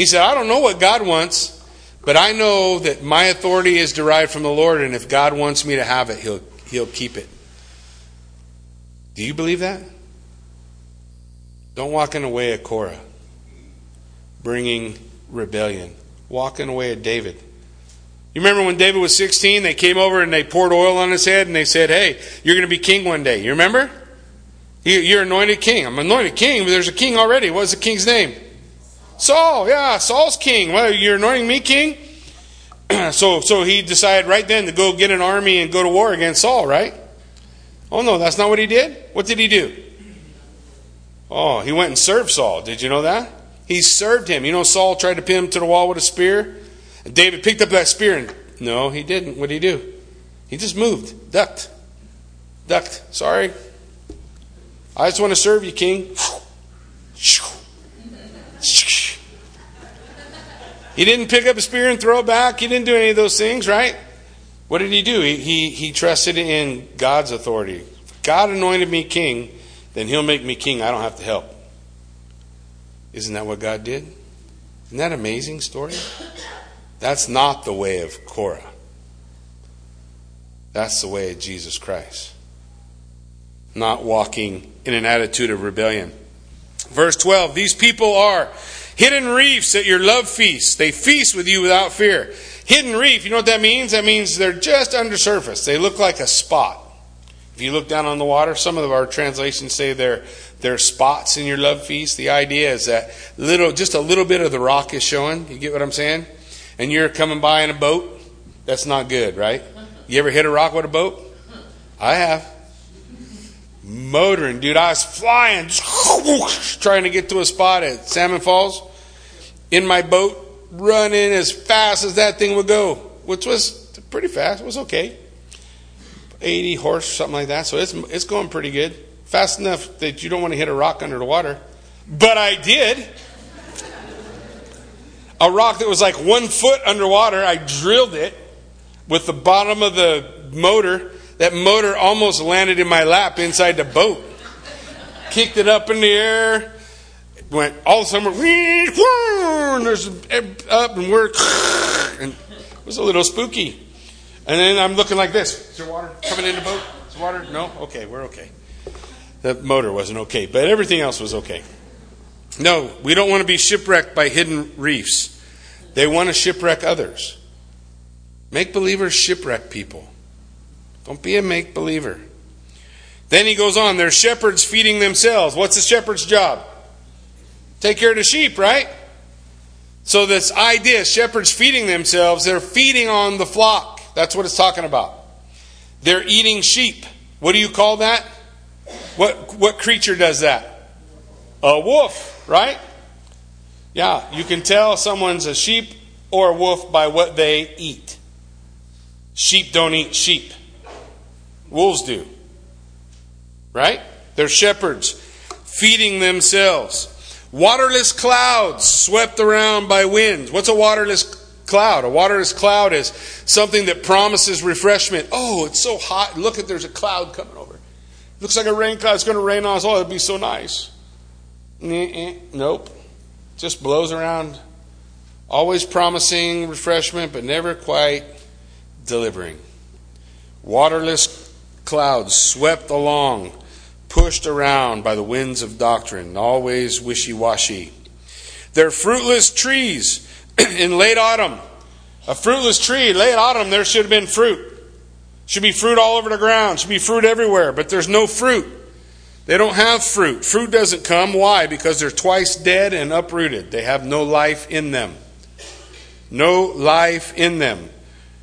He said, I don't know what God wants, but I know that my authority is derived from the Lord, and if God wants me to have it, He'll, he'll keep it. Do you believe that? Don't walk in the way of Korah, bringing rebellion. Walk in the way of David, You remember when David was 16, they came over and they poured oil on his head and they said, Hey, you're going to be king one day. You remember? You're anointed king. I'm anointed king, but there's a king already. What's the king's name? Saul. Yeah, Saul's king. Well, you're anointing me king? so, so he decided right then to go get an army and go to war against Saul, right? Oh, no, that's not what he did. What did he do? Oh, he went and served Saul. Did you know that? He served him. You know, Saul tried to pin him to the wall with a spear. And David picked up that spear and, no, he didn't. What did he do? He just moved, ducked. Ducked. Sorry. I just want to serve you, king. He didn't pick up a spear and throw it back. He didn't do any of those things, right? What did he do? He, he, he trusted in God's authority. God anointed me king, then he'll make me king. I don't have to help. Isn't that what God did? Isn't that an amazing story? That's not the way of Korah. That's the way of Jesus Christ. Not walking in an attitude of rebellion. Verse 12 These people are hidden reefs at your love feast. They feast with you without fear. Hidden reef, you know what that means? That means they're just under surface. They look like a spot. If you look down on the water, some of our translations say they're, they're spots in your love feast. The idea is that little, just a little bit of the rock is showing. You get what I'm saying? And you're coming by in a boat. That's not good, right? You ever hit a rock with a boat? I have. Motoring, dude. I was flying, trying to get to a spot at Salmon Falls in my boat, running as fast as that thing would go, which was pretty fast. It was okay. 80 horse, something like that. So it's, it's going pretty good. Fast enough that you don't want to hit a rock under the water. But I did. A rock that was like one foot underwater, I drilled it with the bottom of the motor. That motor almost landed in my lap inside the boat. Kicked it up in the air. Went all sudden, and there's up and we're, and it was a little spooky. And then I'm looking like this. Is there water coming in the boat? Is water? No? Okay, we're okay. The motor wasn't okay, but everything else was okay. No, we don't want to be shipwrecked by hidden reefs. They want to shipwreck others. Make believers shipwreck people. Don't be a make believer. Then he goes on, there's shepherds feeding themselves. What's the shepherd's job? Take care of the sheep, right? So, this idea, shepherds feeding themselves, they're feeding on the flock. That's what it's talking about. They're eating sheep. What do you call that? What, what creature does that? A wolf, right? Yeah, you can tell someone's a sheep or a wolf by what they eat. Sheep don't eat sheep, wolves do. Right? They're shepherds feeding themselves. Waterless clouds swept around by winds. What's a waterless cloud? A waterless cloud is something that promises refreshment. Oh, it's so hot. Look at there's a cloud coming over. Looks like a rain cloud. It's going to rain on us. Oh, it'd be so nice. Nope. Just blows around. Always promising refreshment, but never quite delivering. Waterless clouds swept along pushed around by the winds of doctrine, always wishy washy. They're fruitless trees in late autumn. A fruitless tree, late autumn, there should have been fruit. Should be fruit all over the ground, should be fruit everywhere, but there's no fruit. They don't have fruit. Fruit doesn't come. Why? Because they're twice dead and uprooted. They have no life in them. No life in them.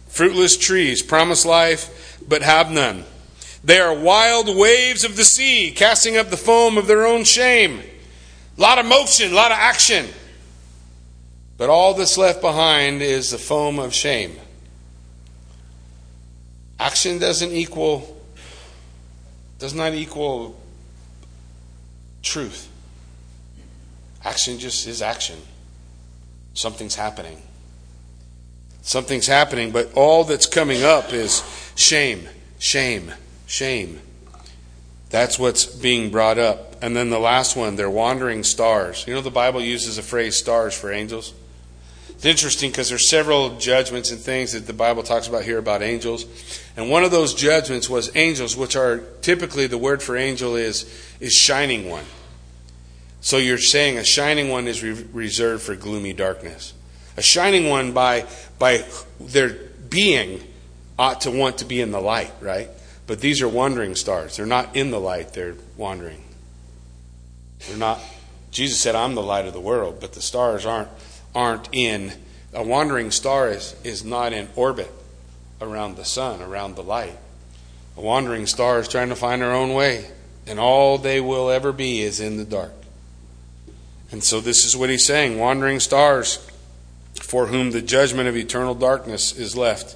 Fruitless trees promise life, but have none. They are wild waves of the sea, casting up the foam of their own shame. A lot of motion, a lot of action. But all that's left behind is the foam of shame. Action doesn't equal, does not equal truth. Action just is action. Something's happening. Something's happening, but all that's coming up is shame, shame, shame. That's what's being brought up. And then the last one, they're wandering stars. You know, the Bible uses the phrase stars for angels. It's interesting because there's several judgments and things that the Bible talks about here about angels. And one of those judgments was angels, which are typically the word for angel is, is shining one. So you're saying a shining one is re- reserved for gloomy darkness. A shining one by, by their being ought to want to be in the light, right? But these are wandering stars. They're not in the light, they're wandering. They're not Jesus said, I'm the light of the world, but the stars aren't aren't in a wandering star is, is not in orbit around the sun, around the light. A wandering star is trying to find their own way, and all they will ever be is in the dark. And so this is what he's saying wandering stars for whom the judgment of eternal darkness is left.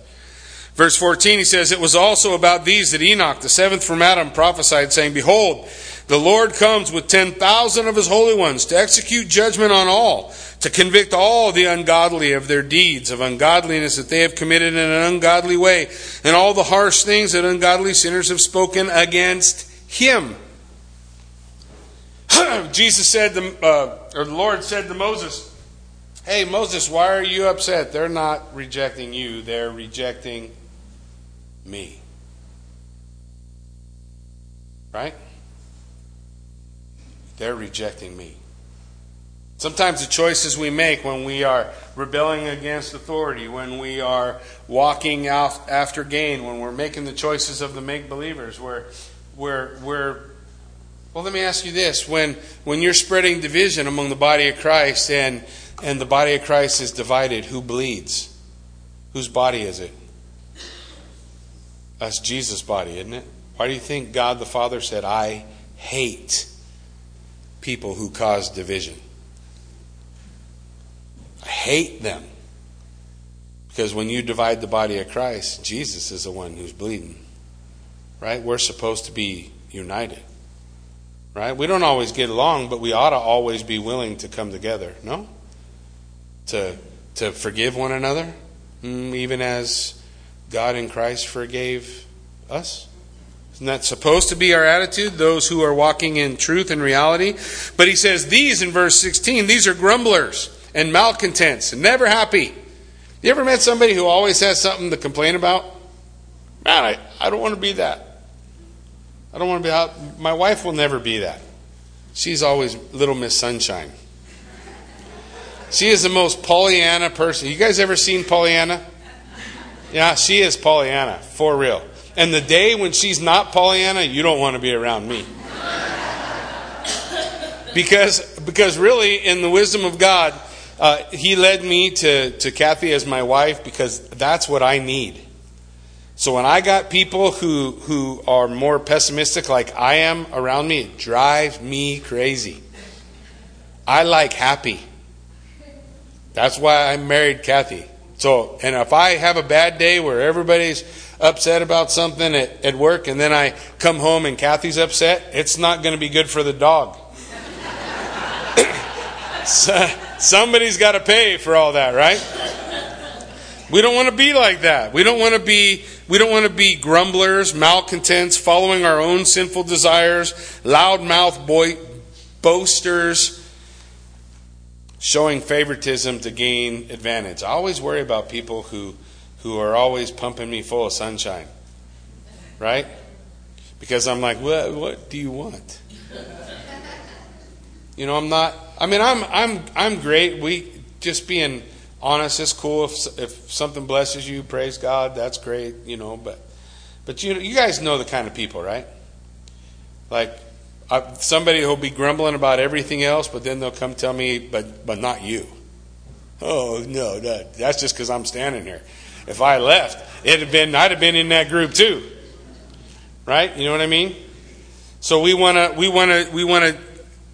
Verse 14, he says, It was also about these that Enoch, the seventh from Adam, prophesied, saying, Behold, the Lord comes with 10,000 of his holy ones to execute judgment on all, to convict all the ungodly of their deeds of ungodliness that they have committed in an ungodly way, and all the harsh things that ungodly sinners have spoken against him. Jesus said, to, uh, or the Lord said to Moses, Hey, Moses, why are you upset? They're not rejecting you, they're rejecting me. Right? They're rejecting me. Sometimes the choices we make when we are rebelling against authority, when we are walking out after gain, when we're making the choices of the make believers, we're, we're, we're well, let me ask you this. When, when you're spreading division among the body of Christ and, and the body of Christ is divided, who bleeds? Whose body is it? That's Jesus' body, isn't it? Why do you think God the Father said, I hate people who cause division? I hate them. Because when you divide the body of Christ, Jesus is the one who's bleeding. Right? We're supposed to be united. Right? We don't always get along, but we ought to always be willing to come together. No? To, to forgive one another, mm, even as God in Christ forgave us. Isn't that supposed to be our attitude, those who are walking in truth and reality? But he says these in verse 16, these are grumblers and malcontents and never happy. You ever met somebody who always has something to complain about? Man, I, I don't want to be that. I don't want to be out. My wife will never be that. She's always Little Miss Sunshine. She is the most Pollyanna person. You guys ever seen Pollyanna? Yeah, she is Pollyanna, for real. And the day when she's not Pollyanna, you don't want to be around me. Because, because really, in the wisdom of God, uh, He led me to, to Kathy as my wife because that's what I need. So when I got people who, who are more pessimistic like I am around me, it drives me crazy. I like happy. That's why I married Kathy. So, and if I have a bad day where everybody's upset about something at, at work and then I come home and Kathy's upset, it's not going to be good for the dog. so, somebody's got to pay for all that, right? We don't want to be like that. We don't want to be we don't want to be grumblers, malcontents, following our own sinful desires, loudmouth boy, boasters, showing favoritism to gain advantage. I always worry about people who who are always pumping me full of sunshine. Right? Because I'm like, what what do you want? You know, I'm not I mean I'm I'm I'm great. We just being honest is cool. If, if something blesses you, praise God. That's great, you know. But but you you guys know the kind of people, right? Like I, somebody who'll be grumbling about everything else, but then they'll come tell me, but but not you. Oh no, that, that's just because I'm standing here. If I left, it'd have been I'd have been in that group too, right? You know what I mean? So we want to we want to we want to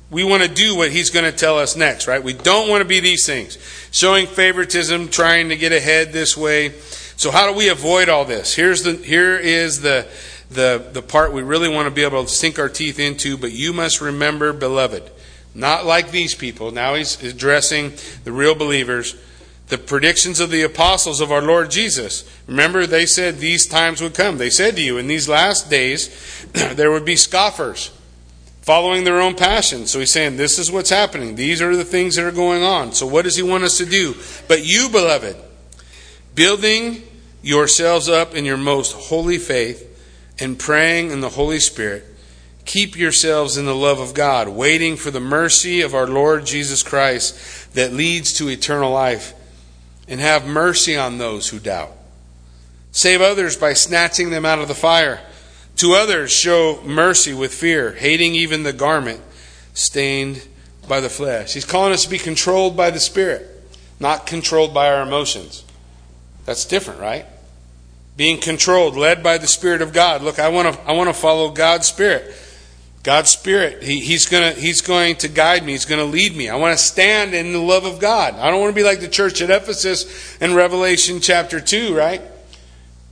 we want to do what he's going to tell us next, right? We don't want to be these things. Showing favoritism, trying to get ahead this way. So how do we avoid all this? Here's the here is the the the part we really want to be able to sink our teeth into, but you must remember, beloved, not like these people. Now he's addressing the real believers. The predictions of the apostles of our Lord Jesus. Remember, they said these times would come. They said to you, in these last days, there would be scoffers following their own passions. So he's saying, This is what's happening. These are the things that are going on. So what does he want us to do? But you, beloved, building yourselves up in your most holy faith and praying in the Holy Spirit, keep yourselves in the love of God, waiting for the mercy of our Lord Jesus Christ that leads to eternal life, and have mercy on those who doubt. Save others by snatching them out of the fire. To others, show mercy with fear, hating even the garment stained by the flesh. He's calling us to be controlled by the Spirit, not controlled by our emotions. That's different, right? Being controlled, led by the Spirit of God. Look, I want to, I want to follow God's Spirit. God's Spirit, he, he's, gonna, he's going to guide me. He's going to lead me. I want to stand in the love of God. I don't want to be like the church at Ephesus in Revelation chapter 2, right?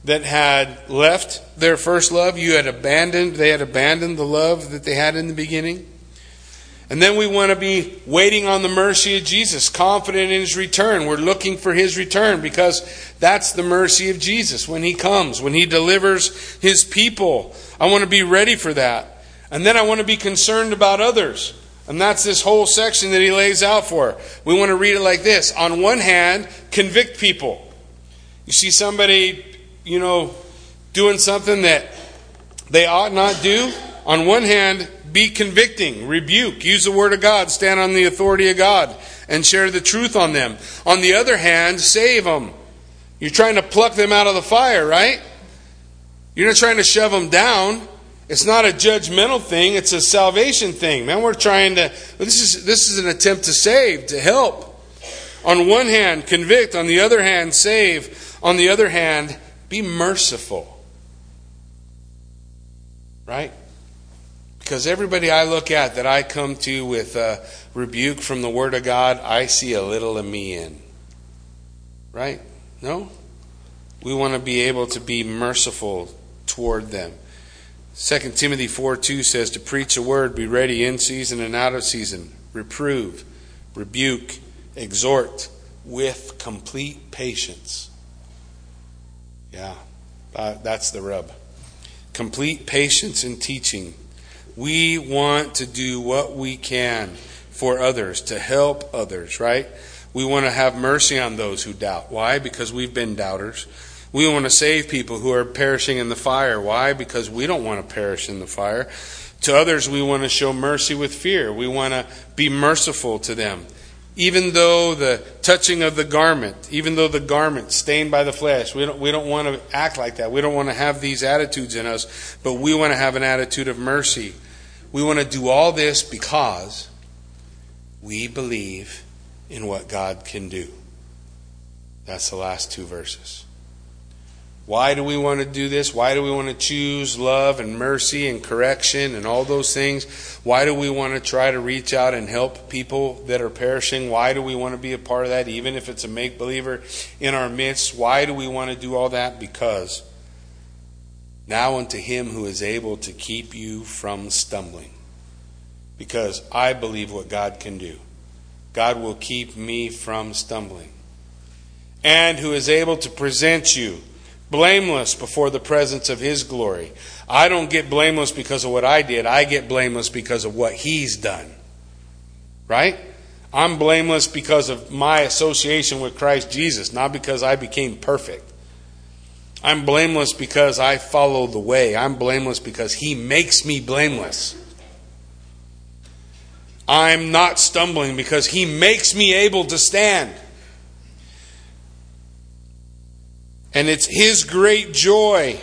That had left their first love. You had abandoned, they had abandoned the love that they had in the beginning. And then we want to be waiting on the mercy of Jesus, confident in his return. We're looking for his return because that's the mercy of Jesus when he comes, when he delivers his people. I want to be ready for that. And then I want to be concerned about others. And that's this whole section that he lays out for. We want to read it like this. On one hand, convict people. You see somebody, you know, doing something that they ought not do. On one hand, be convicting, rebuke, use the word of God, stand on the authority of God, and share the truth on them. On the other hand, save them. You're trying to pluck them out of the fire, right? You're not trying to shove them down. It's not a judgmental thing, it's a salvation thing. Man, we're trying to this is this is an attempt to save, to help. On one hand, convict, on the other hand, save. On the other hand, be merciful. Right? Because everybody I look at that I come to with a rebuke from the Word of God, I see a little of me in. Right? No? We want to be able to be merciful toward them. 2 Timothy 4 2 says, To preach a word, be ready in season and out of season, reprove, rebuke, exhort with complete patience. Yeah, uh, that's the rub. Complete patience in teaching. We want to do what we can for others, to help others, right? We want to have mercy on those who doubt. Why? Because we've been doubters. We want to save people who are perishing in the fire. Why? Because we don't want to perish in the fire. To others, we want to show mercy with fear. We want to be merciful to them. Even though the touching of the garment, even though the garment stained by the flesh, we don't, we don't want to act like that. We don't want to have these attitudes in us, but we want to have an attitude of mercy. We want to do all this because we believe in what God can do. That's the last two verses. Why do we want to do this? Why do we want to choose love and mercy and correction and all those things? Why do we want to try to reach out and help people that are perishing? Why do we want to be a part of that, even if it's a make believer in our midst? Why do we want to do all that? Because now unto him who is able to keep you from stumbling. Because I believe what God can do. God will keep me from stumbling. And who is able to present you blameless before the presence of His glory. I don't get blameless because of what I did, I get blameless because of what He's done. Right? I'm blameless because of my association with Christ Jesus, not because I became perfect. I'm blameless because I follow the way. I'm blameless because He makes me blameless. I'm not stumbling because He makes me able to stand. And it's His great joy.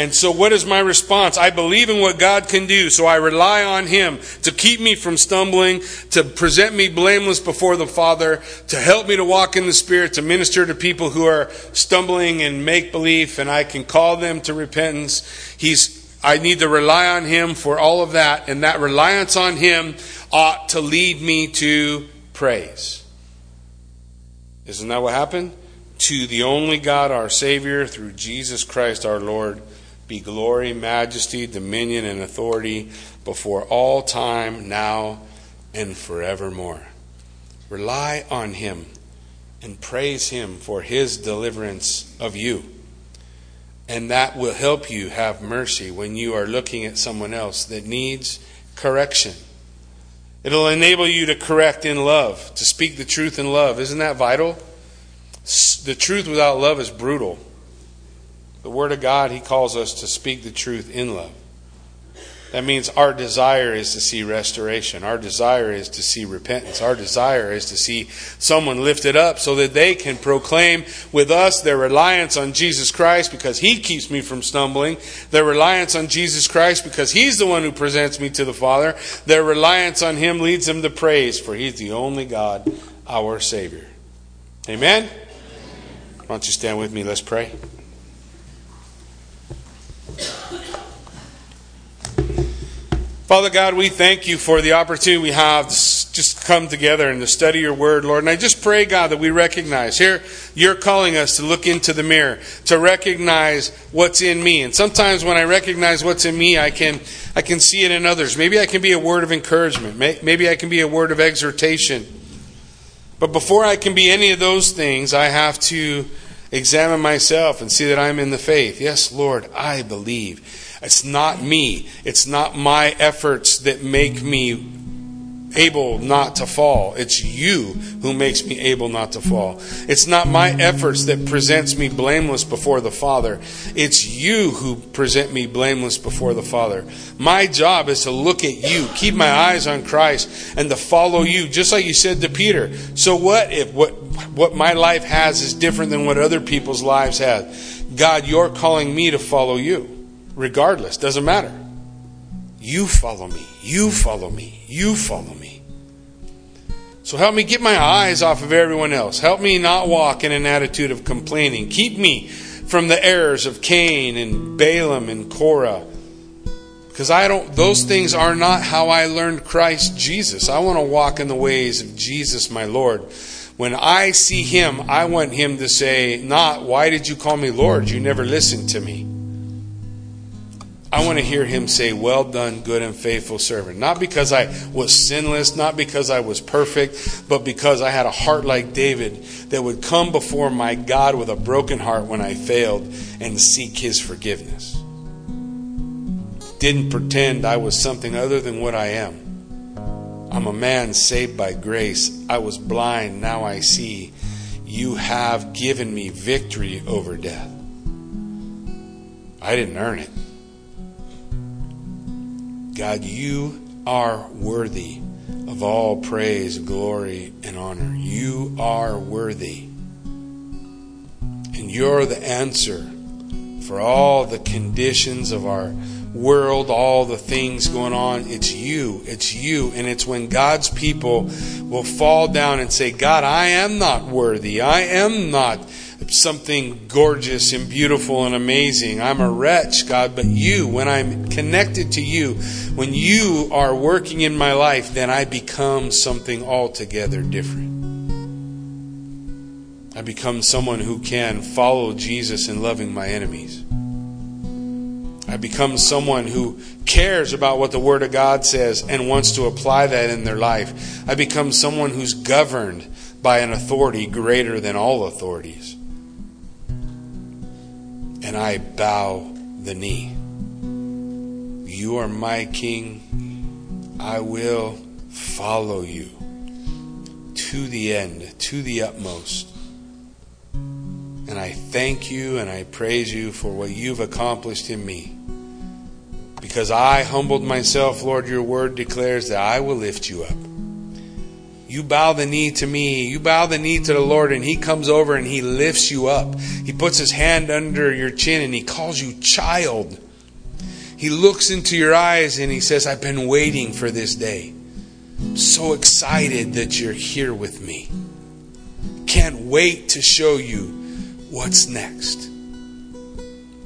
And so, what is my response? I believe in what God can do, so I rely on Him to keep me from stumbling, to present me blameless before the Father, to help me to walk in the Spirit, to minister to people who are stumbling and make belief, and I can call them to repentance. He's I need to rely on Him for all of that, and that reliance on Him ought to lead me to praise. Isn't that what happened? To the only God, our Savior, through Jesus Christ our Lord, be glory, majesty, dominion, and authority before all time, now and forevermore. Rely on Him and praise Him for His deliverance of you. And that will help you have mercy when you are looking at someone else that needs correction. It'll enable you to correct in love, to speak the truth in love. Isn't that vital? The truth without love is brutal. The Word of God, He calls us to speak the truth in love. That means our desire is to see restoration. Our desire is to see repentance. Our desire is to see someone lifted up so that they can proclaim with us their reliance on Jesus Christ because He keeps me from stumbling, their reliance on Jesus Christ because He's the one who presents me to the Father, their reliance on Him leads them to praise, for He's the only God, our Savior. Amen? Why don't you stand with me? Let's pray. Father God, we thank you for the opportunity we have to just come together and to study your word, Lord. And I just pray, God, that we recognize here you're calling us to look into the mirror, to recognize what's in me. And sometimes when I recognize what's in me, I can I can see it in others. Maybe I can be a word of encouragement. Maybe I can be a word of exhortation. But before I can be any of those things, I have to examine myself and see that I'm in the faith. Yes, Lord, I believe. It's not me. It's not my efforts that make me able not to fall. It's you who makes me able not to fall. It's not my efforts that presents me blameless before the Father. It's you who present me blameless before the Father. My job is to look at you, keep my eyes on Christ, and to follow you, just like you said to Peter. So what if what what my life has is different than what other people's lives have? God, you're calling me to follow you regardless. Doesn't matter. You follow me. You follow me. You follow me. So help me get my eyes off of everyone else. Help me not walk in an attitude of complaining. Keep me from the errors of Cain and Balaam and Korah. Because I don't those things are not how I learned Christ Jesus. I want to walk in the ways of Jesus my Lord. When I see him, I want him to say, not, why did you call me Lord? You never listened to me. I want to hear him say, Well done, good and faithful servant. Not because I was sinless, not because I was perfect, but because I had a heart like David that would come before my God with a broken heart when I failed and seek his forgiveness. Didn't pretend I was something other than what I am. I'm a man saved by grace. I was blind, now I see. You have given me victory over death. I didn't earn it. God, you are worthy of all praise, glory, and honor. You are worthy. And you're the answer for all the conditions of our world, all the things going on. It's you. It's you. And it's when God's people will fall down and say, God, I am not worthy. I am not something gorgeous and beautiful and amazing. I'm a wretch, God, but you, when I'm connected to you, when you are working in my life, then I become something altogether different. I become someone who can follow Jesus in loving my enemies. I become someone who cares about what the Word of God says and wants to apply that in their life. I become someone who's governed by an authority greater than all authorities and I bow the knee. You are my king. I will follow you to the end, to the utmost. And I thank you and I praise you for what you've accomplished in me. Because I humbled myself, Lord, your word declares that I will lift you up. You bow the knee to me. You bow the knee to the Lord, and He comes over and He lifts you up. He puts His hand under your chin and He calls you child. He looks into your eyes and He says, I've been waiting for this day. I'm so excited that you're here with me. Can't wait to show you what's next.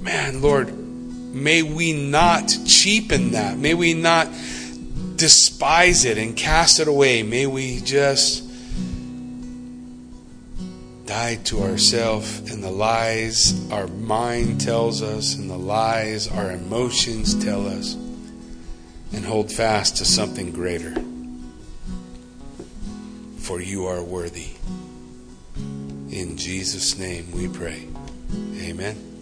Man, Lord, may we not cheapen that. May we not despise it and cast it away. May we just die to ourselves and the lies our mind tells us and the lies our emotions tell us and hold fast to something greater. For you are worthy. In Jesus' name we pray. Amen.